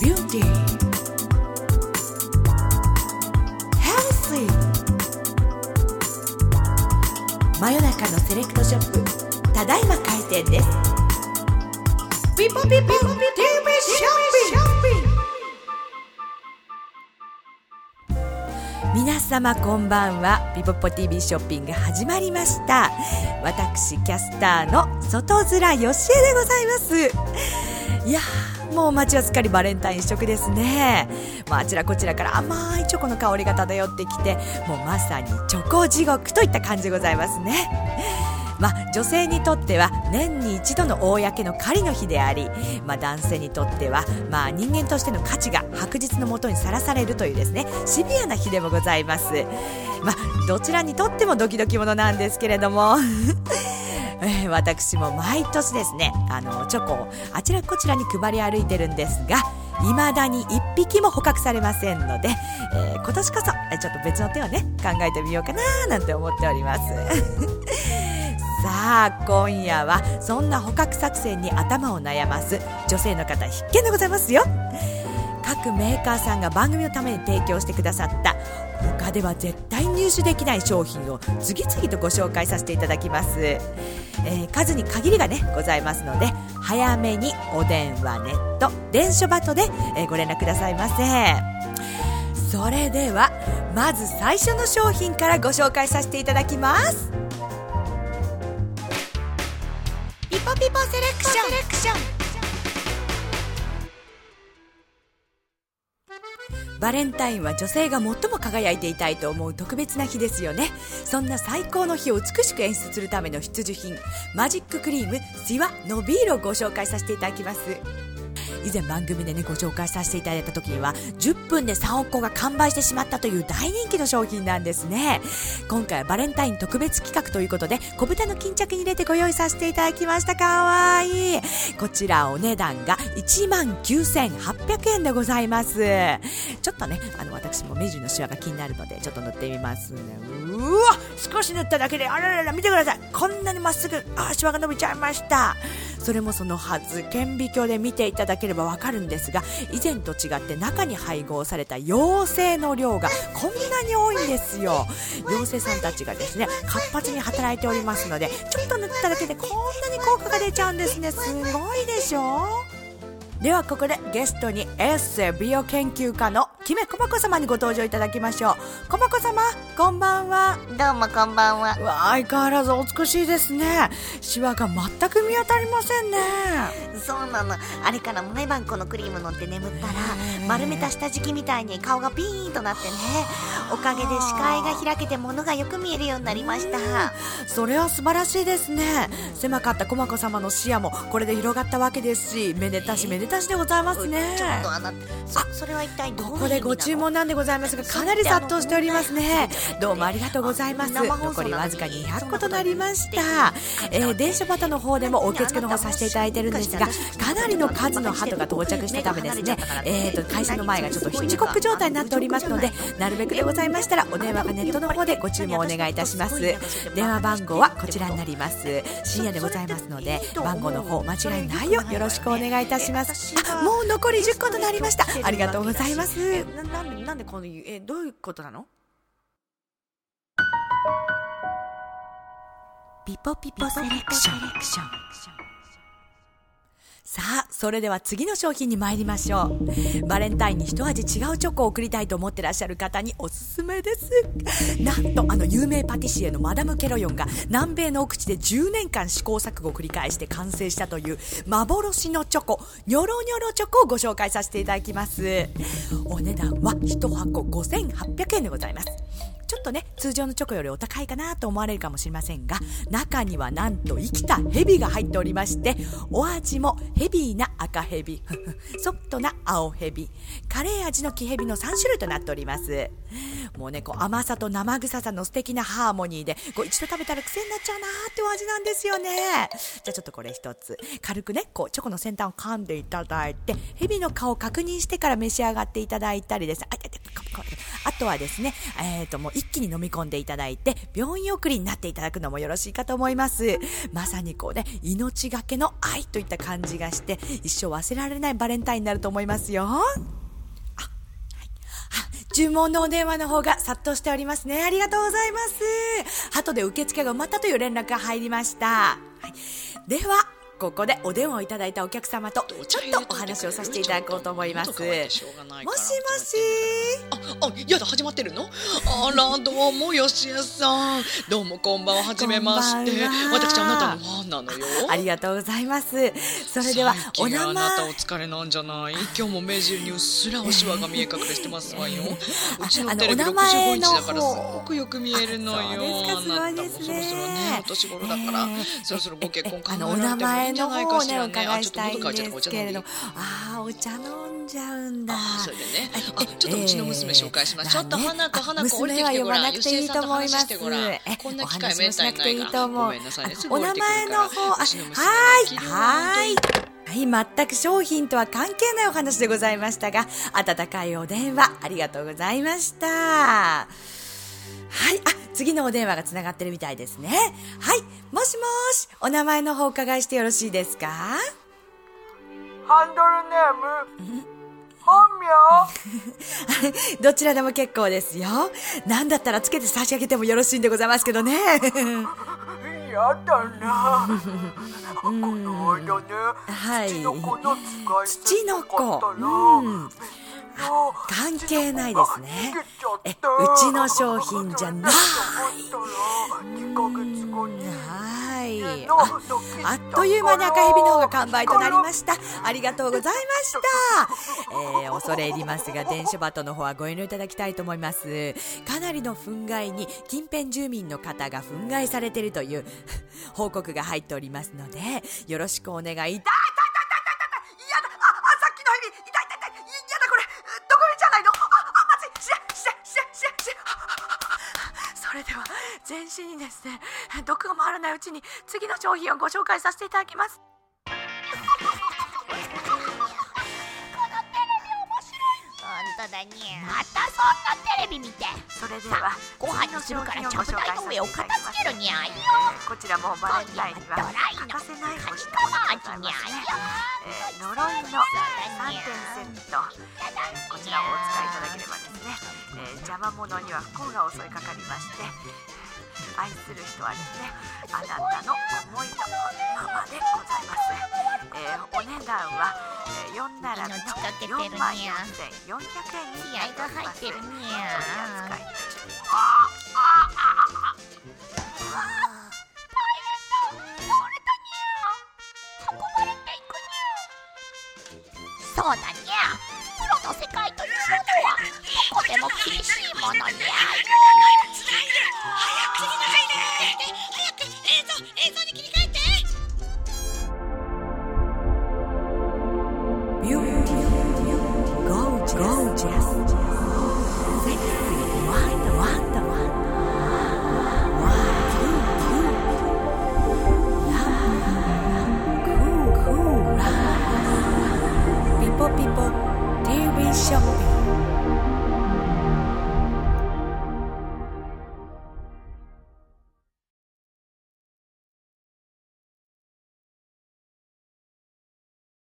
Beauty. Healthy. 真夜中のセレクトショップただいま開店です。ピポピポ TV ショッピング。皆様こんばんはピポポ TV ショッピング始まりました。私キャスターの外面よしえでございます。いやーもう街はすっかりバレンタイン一色ですね、まあ、あちらこちらから甘いチョコの香りが漂ってきてもうまさにチョコ地獄といった感じでございますね。まあ、女性にとっては年に一度の公の狩りの日であり、まあ、男性にとっては、まあ、人間としての価値が白日のもとにさらされるというですねシビアな日でもございます、まあ、どちらにとってもドキドキものなんですけれども。えー、私も毎年ですねあのチョコをあちらこちらに配り歩いてるんですが未だに1匹も捕獲されませんので、えー、今年こそちょっと別の手をね考えてみようかななんて思っております。さあ今夜はそんな捕獲作戦に頭を悩ます女性の方必見でございますよ。各メーカーさんが番組のために提供してくださった他では絶対入手できない商品を次々とご紹介させていただきます、えー、数に限りがねございますので早めにお電話ネット電書バトで、えー、ご連絡くださいませ。それではまず最初の商品からご紹介させていただきます。ポピポセレクションバレンタインは女性が最も輝いていたいと思う特別な日ですよね。そんな最高の日を美しく演出するための必需品マジッククリームシワノビールをご紹介させていただきます。以前番組でねご紹介させていただいた時には10分で3億個が完売してしまったという大人気の商品なんですね。今回はバレンタイン特別企画ということで小豚の巾着に入れてご用意させていただきました。かわいい。こちらお値段が1万9800円でございます。ちょっとねあの私も目尻のシワが気になるのでちょっと塗ってみますね。うわ少し塗っただけであららら見てください。こんなにまっすぐあシワが伸びちゃいました。それもそのはず顕微鏡で見ていただければわかるんですが以前と違って中に配合された妖精の量がこんなに多いんですよ。妖精さんたちがですね活発に働いておりますのでちょっと塗っただけでこんなに効果が出ちゃうんですね。すごいでしょ？ではここでゲストにエッセ美容研究家のキメコマコ様にご登場いただきましょう。コマコ様こんばんは。どうもこんばんは。わ相変わらずお美しいですね。シワが全く見当たりませんね。そうなの。あれから毎晩このクリーム乗って眠ったら丸めた下敷きみたいに顔がピーンとなってねおかげで視界が開けて物がよく見えるようになりました。それは素晴らしいですね。狭かったコマコ様の視野もこれで広がったわけですしめでたしめでたしでございますね。ちょっとあなたそれは一体どここでご注文なんでございますがかなり殺到しておりますね。どうもありがとうございます。残りわずか200個となりました。えー、電車バタの方でもお受付の方させていただいてるんですがかなりの数の鳩が到着したためですね。えーと会社の前がちょっとヒッチコ状態になっておりますのでなるべくでございましたらお電話かネットの方でご注文お願いいたします。電話番号はこちらになります。深夜でございますので番号の方間違いないよよろしくお願いいたします。あもう残り10個となりました。ありがとうございます。なんでなんでこのえどういうことなの？ピポピポセレクションさあ、それでは次の商品に参りましょう。バレンタインに一味違うチョコを送りたいと思ってらっしゃる方におすすめです。なんとあの有名パティシエのマダム・ケロヨンが南米の奥地で10年間試行錯誤を繰り返して完成したという幻のチョコ、ニョロニョロチョコをご紹介させていただきます。お値段は1箱5800円でございます。ちょっとね、通常のチョコよりお高いかなと思われるかもしれませんが、中にはなんと生きたヘビが入っておりまして、お味もヘビーな赤ヘビ、ソフトな青ヘビ、カレー味の木ヘビの3種類となっております。もうね、こう甘さと生臭さの素敵なハーモニーで、こう一度食べたら癖になっちゃうなーってお味なんですよね。じゃあちょっとこれ一つ、軽くね、こうチョコの先端を噛んでいただいて、ヘビの顔を確認してから召し上がっていただいたりです。あ、あとはですね、えっ、と、もう一気に飲み込んでいただいて、病院送りになっていただくのもよろしいかと思います。まさにこうね、命がけの愛といった感じがして、一生忘れられないバレンタインになると思いますよ。あ、注文のお電話の方が殺到しておりますね。ありがとうございます。後で受付が埋まったという連絡が入りました。はい、では、ここでお電話をいただいたお客様とちょっとお話をさせていただこうと思います。もしもし？あ、あ、やだ、始まってるの？あら、どうも、吉江さん。どうも、こんばんは、はじめまして。私、あなたのファンなのよ。ありがとうございます。それでは、お名前。あなたお疲れなんじゃない？今日も目尻にうっすらおしわが見え隠れしてますわよ。うちのテレビ65インチだからすごくよく見えるのよ。あなたもそろそろね、お年頃だから、そろそろご結婚考えられてもいいんじゃないかしらね。お伺いしたいんですけれども、ああ、お茶飲んじゃうんだ。それでね、あ、ちょっとうちの娘紹介します。ちょっと花子、花子降りてきはてごらん。読まなくていいと思います。こんな機会めったにないが。ごめんなさいね。お名前の方、あ、はい、はい。はい、全く商品とは関係ないお話でございましたが、温かいお電話ありがとうございました。はい、あ、次のお電話がつながってるみたいですね。はい、もしもし、お名前の方お伺いしてよろしいですか？ハンドルネーム本名 どちらでも結構ですよ。何だったらつけて差し上げてもよろしいんでございますけどね。やだな。この間ね、はい、土の子の使い土の子。うん。関係ないですね。え、うちの商品じゃない。はい。あっという間に赤蛇の方が完売となりました。ありがとうございました。えー、恐れ入りますが、電書バトの方はご遠慮いただきたいと思います。かなりの憤慨に近辺住民の方が憤慨されているという報告が入っておりますので、よろしくお願いいたそれでは全身にですね毒が回らないうちに次の商品をご紹介させていただきます。本当だにまたそんなテレビ見て。それではご飯にするからちゃぶ台の上を片付けるにゃいよ。こちらもバレンタインには欠かせないご質カマ問でござい味にゃいよえー呪いの3点セット。こちらをお使いいただければですね、えー邪魔者には不幸が襲いかかりまして愛する人はですねあなたの思いのままでございます、えーお値段は、えー4並びの命かけてる4万にゃ4400円に気合が入ってるにゃそうだにゃプロの世界ても厳しいものにゃい早く次の回で